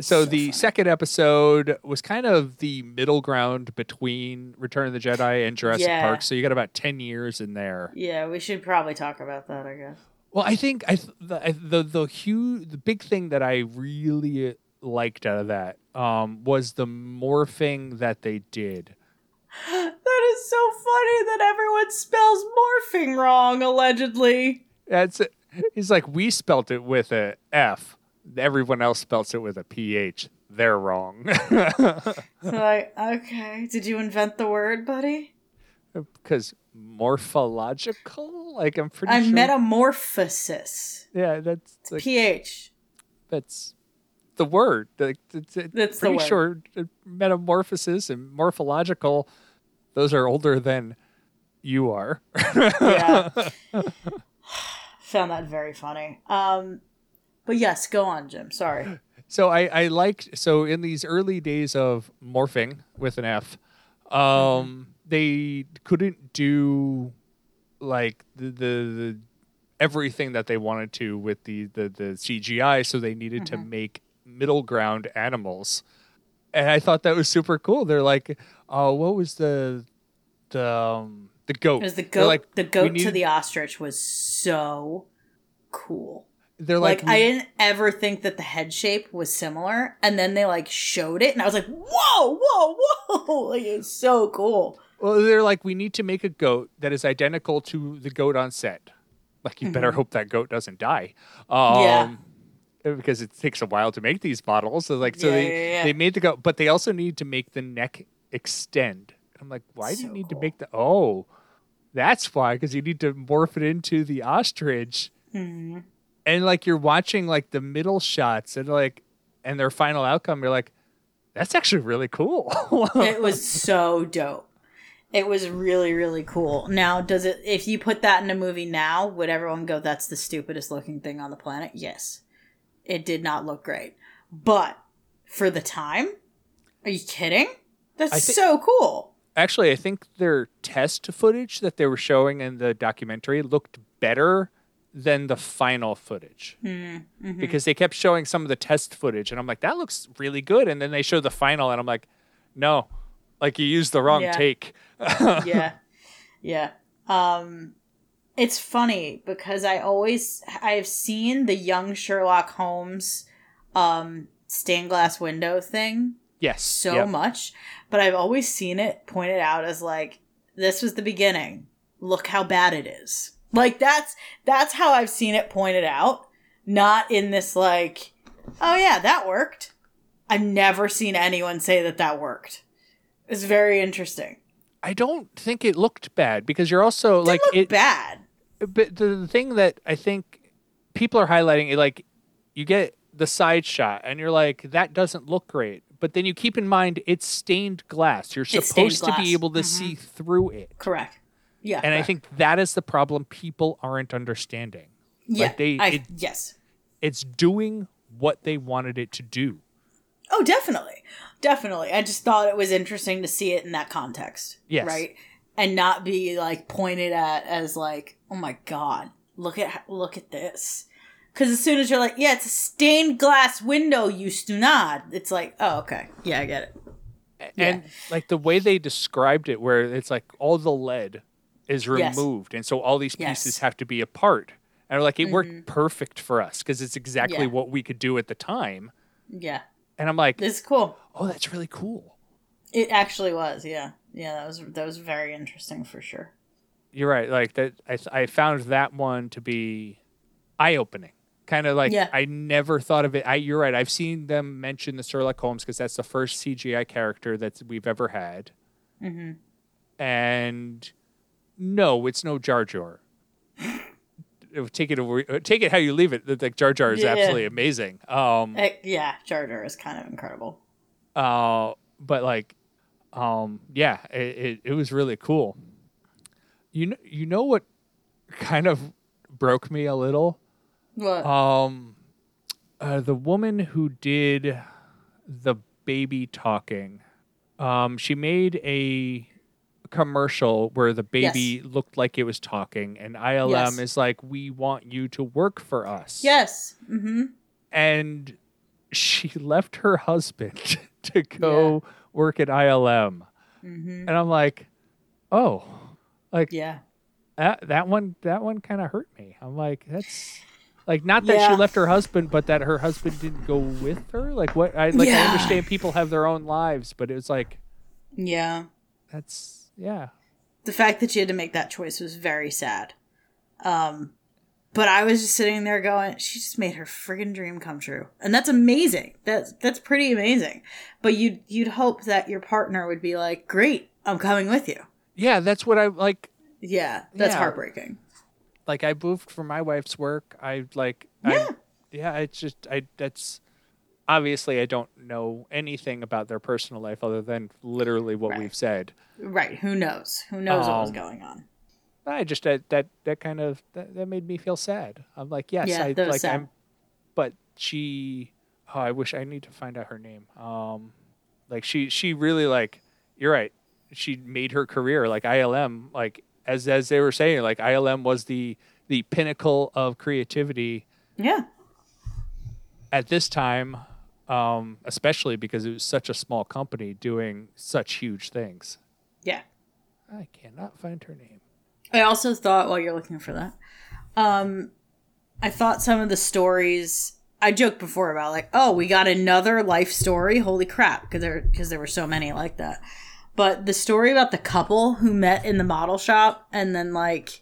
So the funny. second episode was kind of the middle ground between Return of the Jedi and Jurassic Yeah. Park. So you got about ten years in there. yeah, we should probably talk about that. I guess. Well, I think I th- the the the huge the big thing that I really liked out of that um, was the morphing that they did. That is so funny that everyone spells morphing wrong, allegedly. That's he's like we spelt it with a F. Everyone else spells it with a PH. They're wrong like, okay, did you invent the word, buddy? because morphological. Like I'm pretty I sure. metamorphosis. yeah, that's like, PH. that's the word. Like, it's, it's That's the pretty word. sure metamorphosis and morphological. Those are older than you are. Yeah. Found that very funny. Um, but yes, go on, Jim. Sorry. So I, I liked so in these early days of morphing with an F, um, they couldn't do like the, the the everything that they wanted to with the the, the CGI, so they needed to make middle ground animals, and I thought that was super cool. They're like, oh, what was the the um, the goat? It was the They're goat. like, the "We goat to the ostrich was so cool. They're Like, like, I didn't ever think that the head shape was similar, and then they like showed it, and I was like, "Whoa, whoa, whoa!" Like it's so cool. Well, they're like, we need to make a goat that is identical to the goat on set. Like, you better hope that goat doesn't die. Um, Mm-hmm. Yeah. Because it takes a while to make these bottles. So, like, so Yeah, they, yeah, yeah. they made the goat, but they also need to make the neck extend. I'm like, why do you need cool. to make the? Oh, that's why. Because you need to morph it into the ostrich. Mm-hmm. And like, you're watching like the middle shots and like, and their final outcome. You're like, that's actually really cool. it was so dope. It was really, really cool. Now, does it, if you put that in a movie now, would everyone go, that's the stupidest looking thing on the planet? Yes. It did not look great. But for the time, are you kidding? That's I thi- so cool. Actually, I think their test footage that they were showing in the documentary looked better than the final footage because they kept showing some of the test footage, and I'm like, that looks really good. And then they show the final, and I'm like, no, like you used the wrong Yeah. take. yeah yeah um it's funny because i always i've seen the young sherlock holmes um stained glass window thing Yes, so yeah. much but i've always seen it pointed out as like this was the beginning. Look how bad it is. Like that's that's how i've seen it pointed out. Not in this like oh yeah that worked. I've never seen anyone say that that worked. It's very interesting. I don't think it looked bad because you're also like it. bad. But the, the thing that I think people are highlighting, like you get the side shot and you're like that doesn't look great but then you keep in mind it's stained glass you're It's supposed to be able to mm-hmm. see through it Correct. Yeah. and i think that is the problem people aren't understanding yeah, like they- I, it- yes. it's doing what they wanted it to do Oh, definitely. Definitely. I just thought it was interesting to see it in that context. Yes. Right? And not be like pointed at as like, "Oh my god, look at look at this." Cuz as soon as you're like, "Yeah, it's a stained glass window, you stunad." It's like, "Oh, okay. Yeah, I get it." and like the way they described it where it's like all the lead is Yes. removed and so all these pieces Yes. Mm-hmm. have to be apart and like it worked perfect for us because it's exactly Yeah. what we could do at the time Yeah. and i'm like It's cool. oh that's really cool It actually was. Yeah. Yeah, that was that was very interesting for sure. you're right like that i, I found that one to be eye-opening kind of like Yeah. i never thought of it i you're right i've seen them mention the sherlock holmes because that's the first cgi character that we've ever had Mm-hmm. and no it's no jar jar take it over take it how you leave it like jar jar is Yeah. absolutely amazing um Eh, yeah, Jar Jar is kind of incredible. uh but like um yeah it, it, it was really cool you know you know what kind of broke me a little What? um uh, the woman who did the baby talking um she made a commercial where the baby looked like it was talking and ILM Yes. is like we want you to work for us yes. Mm-hmm. and she left her husband to go work at ILM. Mm-hmm. And I'm like, oh, like Yeah. that, that one, that one kind of hurt me. I'm like, that's like not that Yeah. she left her husband, but that her husband didn't go with her. Like what? I like I understand people have their own lives, but it was like Yeah. that's yeah. the fact that she had to make that choice was very sad. Um, but I was just sitting there going, she just made her friggin' dream come true, and that's amazing. That's that's pretty amazing. But you'd you'd hope that your partner would be like, "Great, I'm coming with you." Yeah, that's what I like. Yeah, that's Yeah. heartbreaking. Like I moved for my wife's work. I like Yeah. I, yeah, it's just I that's obviously I don't know anything about their personal life other than literally what Right. we've said. Right? Who knows? Who knows what was Um, going on? I just that that that kind of that, that made me feel sad. I'm like, yes, Yeah, I like sad. I'm but she oh, I wish I need to find out her name. Um like she she really like you're right. She made her career like ILM like as as they were saying like ILM was the the pinnacle of creativity Yeah. at this time um especially because it was such a small company doing such huge things. Yeah. I cannot find her name. I also thought while you're looking for that, um, I thought some of the stories I joked before about like, oh, we got another life story. Holy crap, because there because there were so many like that. But the story about the couple who met in the model shop and then like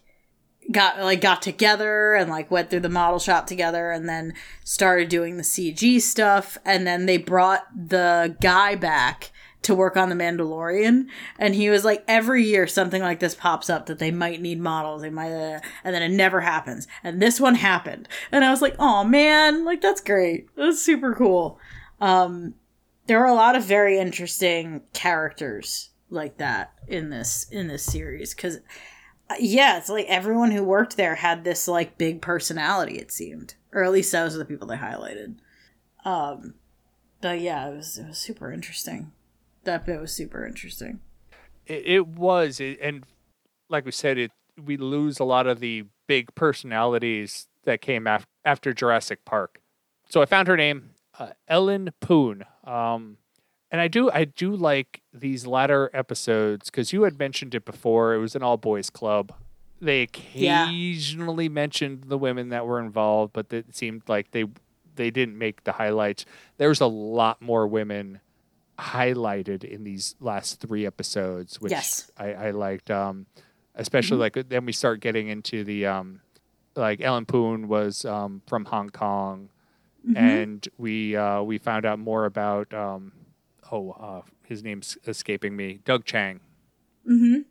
got like got together and like went through the model shop together and then started doing the CG stuff. And then they brought the guy back to work on the Mandalorian. And he was like every year something like this pops up that they might need models they might uh, and then it never happens. And this one happened. And I was like oh man like that's great. That's super cool. Um there are a lot of very interesting characters like that in this in this series because yeah it's like everyone who worked there had this like big personality it seemed or at least those are the people they highlighted um but yeah it was it was super interesting that bit was super interesting It, it was, it, and like we said, it we lose a lot of the big personalities that came af- after Jurassic Park. So I found her name, uh, Ellen Poon. Um, and I do I do like these latter episodes because you had mentioned it before. It was an all boys club. They Yeah. occasionally mentioned the women that were involved, but it seemed like they they didn't make the highlights. There was a lot more women highlighted in these last three episodes, which Yes. I, I liked. Um, especially like then we start getting into the um, like Ellen Poon was um, from Hong Kong, and we uh, we found out more about um, oh uh, his name's escaping me, Doug Chiang, mm-hmm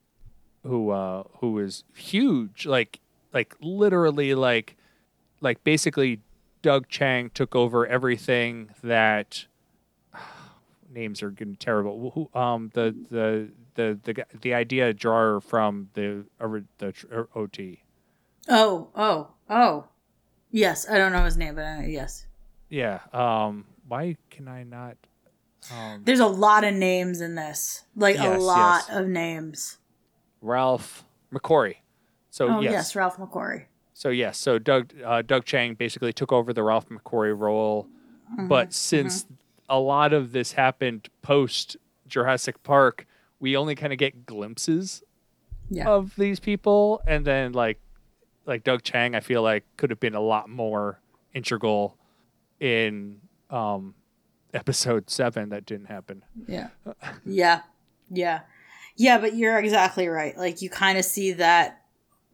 who uh, who is huge, like like literally like like basically Doug Chiang took over everything that names are getting terrible. Who, um, the the the the the idea drawer from the the er, OT. Oh, oh, oh. Yes, I don't know his name, but uh, yes. Yeah. Um. Why can I not? Um. There's a lot of names in this. Like a lot yes. of names. Ralph McQuarrie. So Oh yes. yes, Ralph McQuarrie. So yes. So Doug uh, Doug Chiang basically took over the Ralph McQuarrie role, but since a lot of this happened post Jurassic Park, we only kind of get glimpses Yeah. of these people, and then like like Doug Chiang, I feel like could have been a lot more integral in um episode seven that didn't happen. Yeah. Yeah. Yeah. Yeah, but you're exactly right. Like you kind of see that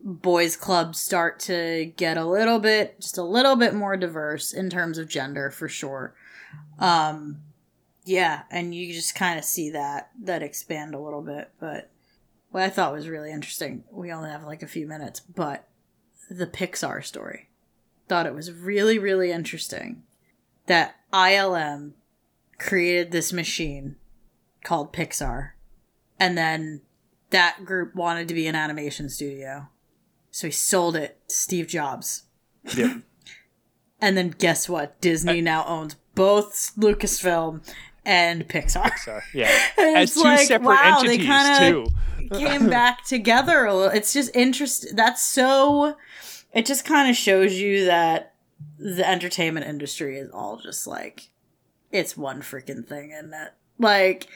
boys club start to get a little bit just a little bit more diverse in terms of gender for sure. Um yeah, and you just kind of see that that expand a little bit, but what I thought was really interesting. We only have like a few minutes, but the Pixar story. Thought it was really really interesting that ILM created this machine called Pixar. And then that group wanted to be an animation studio. So he sold it to Steve Jobs. Yep. And then guess what? Disney now owns both Lucasfilm and Pixar. So yeah, And as two like, separate wow, entities kinda- too. Came back together a little. It's just interesting. That's so. It just kind of shows you that the entertainment industry is all just like, it's one freaking thing, isn't it? Like,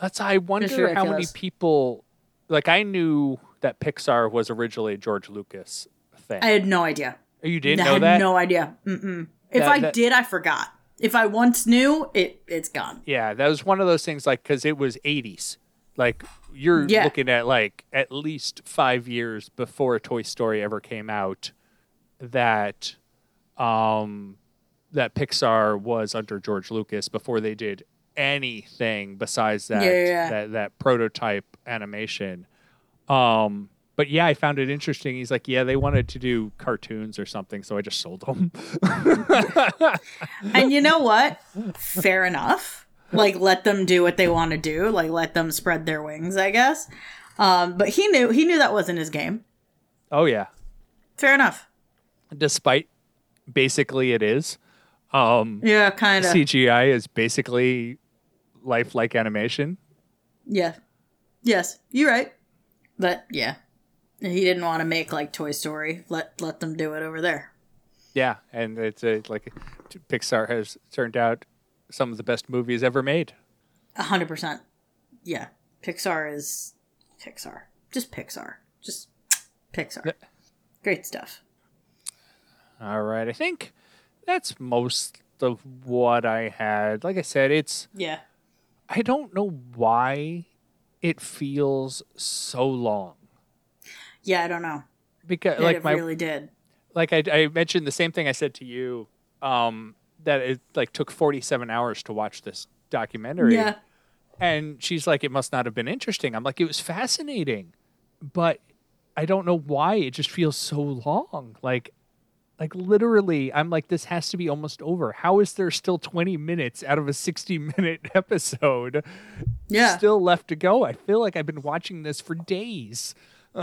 That's I wonder how many people like I knew that Pixar was originally a George Lucas thing. I had no idea. You didn't I know had that? no idea. Mm-mm. If That- I that- did, I forgot. If I once knew, it it's gone. Yeah, that was one of those things like because it was 80s. Like you're Yeah. looking at like at least five years before Toy Story ever came out that um that Pixar was under George Lucas before they did anything besides that Yeah, yeah, that that prototype animation. Um but yeah, I found it interesting. He's like, yeah, they wanted to do cartoons or something, so I just sold them. And you know what? Fair enough. Like let them do what they want to do. Like let them spread their wings, I guess. Um, but he knew he knew that wasn't his game. oh yeah. Fair enough. Despite basically it is. Um Yeah, kind of. CGI is basically lifelike animation. Yeah. Yes, you're right. But yeah, he didn't want to make like Toy Story. Let let them do it over there. Yeah, and it's a, like Pixar has turned out some of the best movies ever made. A hundred percent. Yeah, Pixar is Pixar. Just Pixar. Just Pixar. Great stuff. All right, I think that's most of what I had. Like I said, it's Yeah. I don't know why it feels so long Yeah, I don't know. because Yeah, like it my really did. like I, I mentioned the same thing I said to you um that it like took 47 hours to watch this documentary Yeah. and she's like it must not have been interesting i'm like it was fascinating but i don't know why it just feels so long like like literally i'm like this has to be almost over how is there still 20 minutes out of a 60 minute episode Yeah. still left to go i feel like i've been watching this for days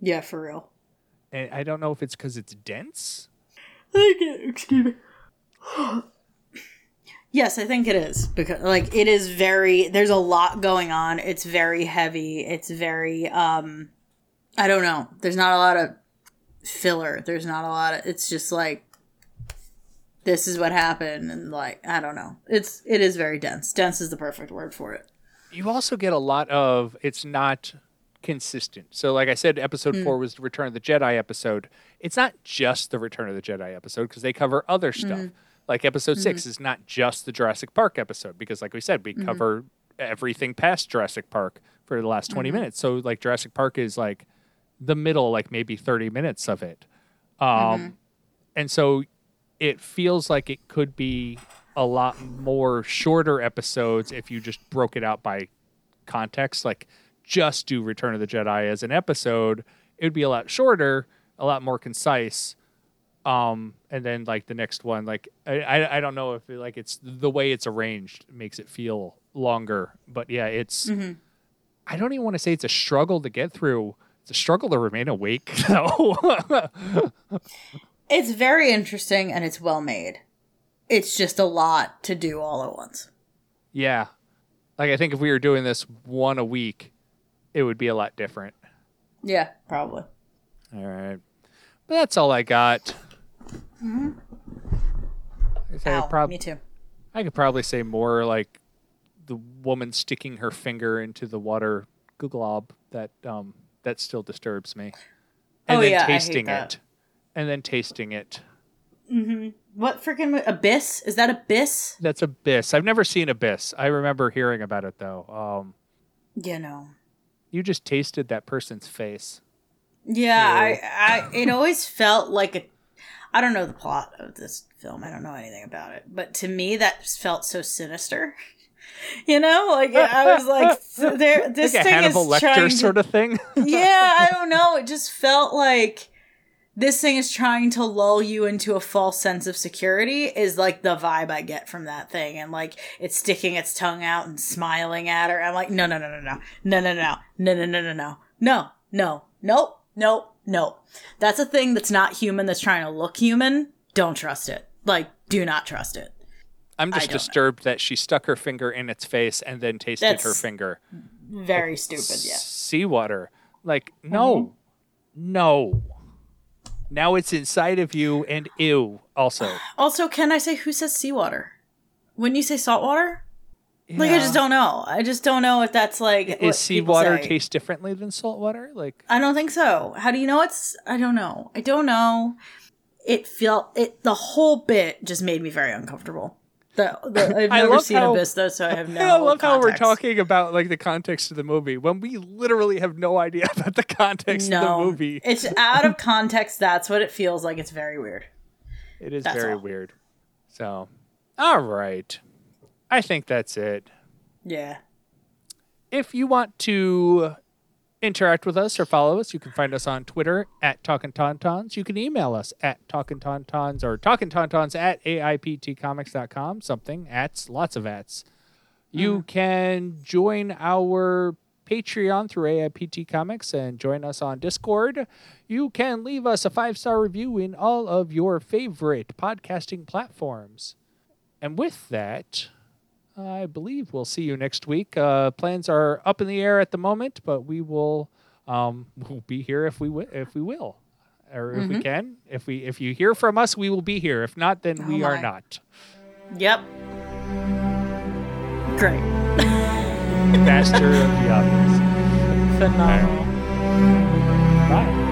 yeah, for real. and i don't know if it's because it's dense Excuse me. yes, I think it is because like it is very there's a lot going on. It's very heavy. It's very um I don't know. There's not a lot of filler. There's not a lot of it's just like this is what happened and like I don't know. It's it is very dense. Dense is the perfect word for it. you also get a lot of it's not consistent. So like I said episode Hmm. 4 was the Return of the Jedi episode. It's not just the Return of the Jedi episode because they cover other stuff. Mm-hmm. Like episode 6 is not just the Jurassic Park episode because like we said we Mm-hmm. cover everything past Jurassic Park for the last Mm-hmm. 20 minutes. So like Jurassic Park is like the middle like maybe 30 minutes of it. Um Mm-hmm. and so it feels like it could be a lot more shorter episodes if you just broke it out by context like just do return of the jedi as an episode it would be a lot shorter a lot more concise Um, and then like the next one, like I I, don't know if it, like it's the way it's arranged makes it feel longer, but yeah, it's. I don't even want to say it's a struggle to get through. A struggle to remain awake. though. It's very interesting and it's well made. It's just a lot to do all at once. yeah, like I think if we were doing this one a week, it would be a lot different. Yeah, probably. All right. But that's all I got. I say Ow, prob- me too. I could probably say more like the woman sticking her finger into the water glob that um that still disturbs me. And Oh, then yeah, I hate tasting that. it. And then tasting it. Mhm. What freaking Abyss? Is that Abyss? That's Abyss. I've never seen Abyss. I remember hearing about it though. Um You know. you just tasted that person's face. Yeah, I, I, it always felt like a. I don't know the plot of this film. I don't know anything about it, but to me, that felt so sinister. You know, like I was like, there. This like thing Hannibal is Lecter trying to, sort of thing. yeah, I don't know. It just felt like this thing is trying to lull you into a false sense of security. Is like the vibe I get from that thing, and like it's sticking its tongue out and smiling at her. I'm like, no, no, no, no, no, no, no, no, no, no, no, no, no, no, no, nope, nope, nope. That's a thing that's not human. That's trying to look human. Don't trust it. Like, do not trust it. I'm just don't know. disturbed that she stuck her finger in its face and then tasted her finger. Very stupid. Yeah. seawater. Like, mm-hmm. no, no. Now it's inside of you, and ew. Also, Also, can I say who says seawater? Wouldn't you say saltwater? Like I just don't know. I just don't know if that's like is seawater taste differently than salt water? Like, I don't think so. How do you know it's? I don't know. I don't know. It felt it. The whole bit just made me very uncomfortable. The, the, I've never seen how- Abyss though, so I have no. I love how we're talking about like the context of the movie when we literally have no idea about the context No, of the movie. it's out of context. That's what it feels like. It's very weird. It is That's very all. weird. So, all right, I think that's it. Yeah. if you want to interact with us or follow us, you can find us on Twitter at Talkin' Tauntauns. You can email us at Talkin' Tauntauns or Talkin' Tauntauns at AIPTcomics.com. Something, ats, lots of ats. You mm. can join our Patreon through AIPT Comics and join us on Discord. You can leave us a five star review in all of your favorite podcasting platforms. And with that, I believe we'll see you next week. Uh, plans are up in the air at the moment, but we will um, we'll be here if we wi- if we will, or if we can. If we if you hear from us, we will be here. If not, then we are not. Yep. Great. Master of the obvious. Phenomenal. Bye.